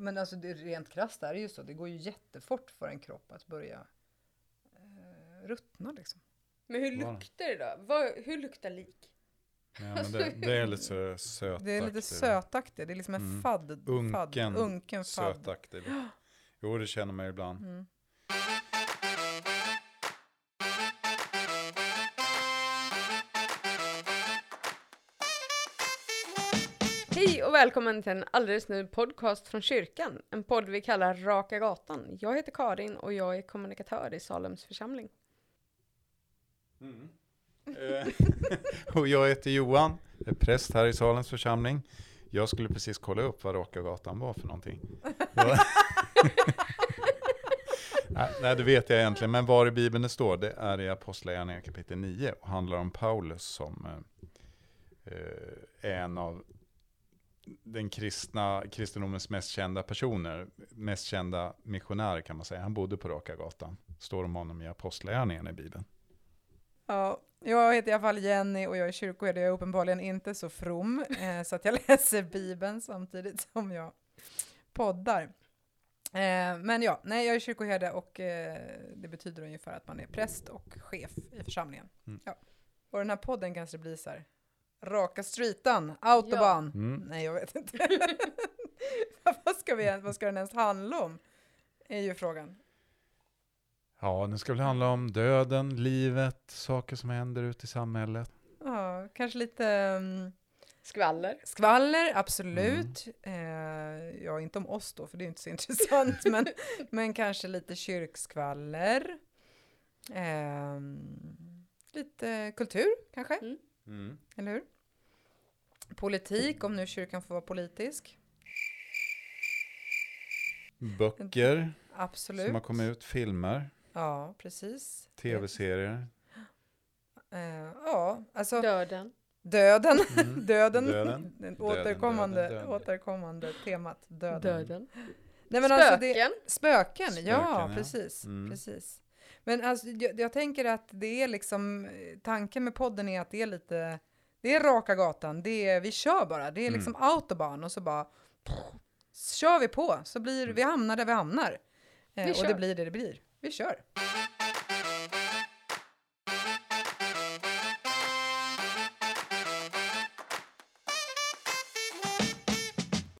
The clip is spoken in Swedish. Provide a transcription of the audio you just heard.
Men alltså det, rent krasst är det ju så. Det går ju jättefort för en kropp att börja eh, ruttna liksom. Men hur luktar det då? Vad, hur luktar lik? Ja, men det, det är lite sötaktigt. Det är lite sötaktigt. Det är liksom en Mm. fadd, fadd, Unken, unken fadd. Sötaktigt. Jo, det känner man ibland. Mm. Hej och välkommen till en alldeles ny podcast från kyrkan. En podd vi kallar Raka Gatan. Jag heter Karin och jag är kommunikatör i Salems församling. Eh, och jag heter Johan, är präst här i Salens församling. Jag skulle precis kolla upp vad Raka gatan var för någonting. Nej, det vet jag egentligen, men var i Bibeln det står, det är i Apostlagärningarna kapitel 9 och handlar om Paulus som eh, eh, en av den kristna, kristendomens mest kända personer, mest kända missionärer kan man säga. Han bodde på Raka gatan, står om honom i Apostlagärningarna i Bibeln. Ja, jag heter i alla fall Jenny och jag är kyrkoherde. Jag är uppenbarligen inte så from eh, så att jag läser Bibeln samtidigt som jag poddar. Eh, men ja, nej, jag är kyrkoherde och eh, det betyder ungefär att man är präst och chef i församlingen. Mm. Ja. Och den här podden kanske blir så här, raka streetan, autobahn. Mm. Nej, jag vet inte. vad, ska vi, vad ska den ens handla om? Är ju frågan. Ja, nu ska det handla om döden, livet, saker som händer ute i samhället. Ja, kanske lite... mm, Skvaller. Skvaller, absolut. Eh, ja, inte om oss då, för det är inte så intressant, men, men kanske lite kyrkskvaller. Ehm, lite kultur, kanske, Mm. Eller hur? Politik, om nu kyrkan får vara politisk. Böcker Absolut. som har kommit ut, filmer, Ja, precis. tv-serier. Eh, ja, alltså Döden. döden. Mm. döden. Döden. Den Döden, återkommande, döden, döden. återkommande temat döden. Döden. Nej, men alltså det, Spöken. Spöken, ja, Spöken, ja. precis. Mm. precis. Men alltså, jag, jag tänker att det är liksom, eh, tanken med podden är att det är lite, det är raka gatan, det är, vi kör bara, det är Mm. liksom autobahn och så bara pff, kör vi på, så blir vi hamnar där vi hamnar. Eh, och det blir det det blir. Vi kör.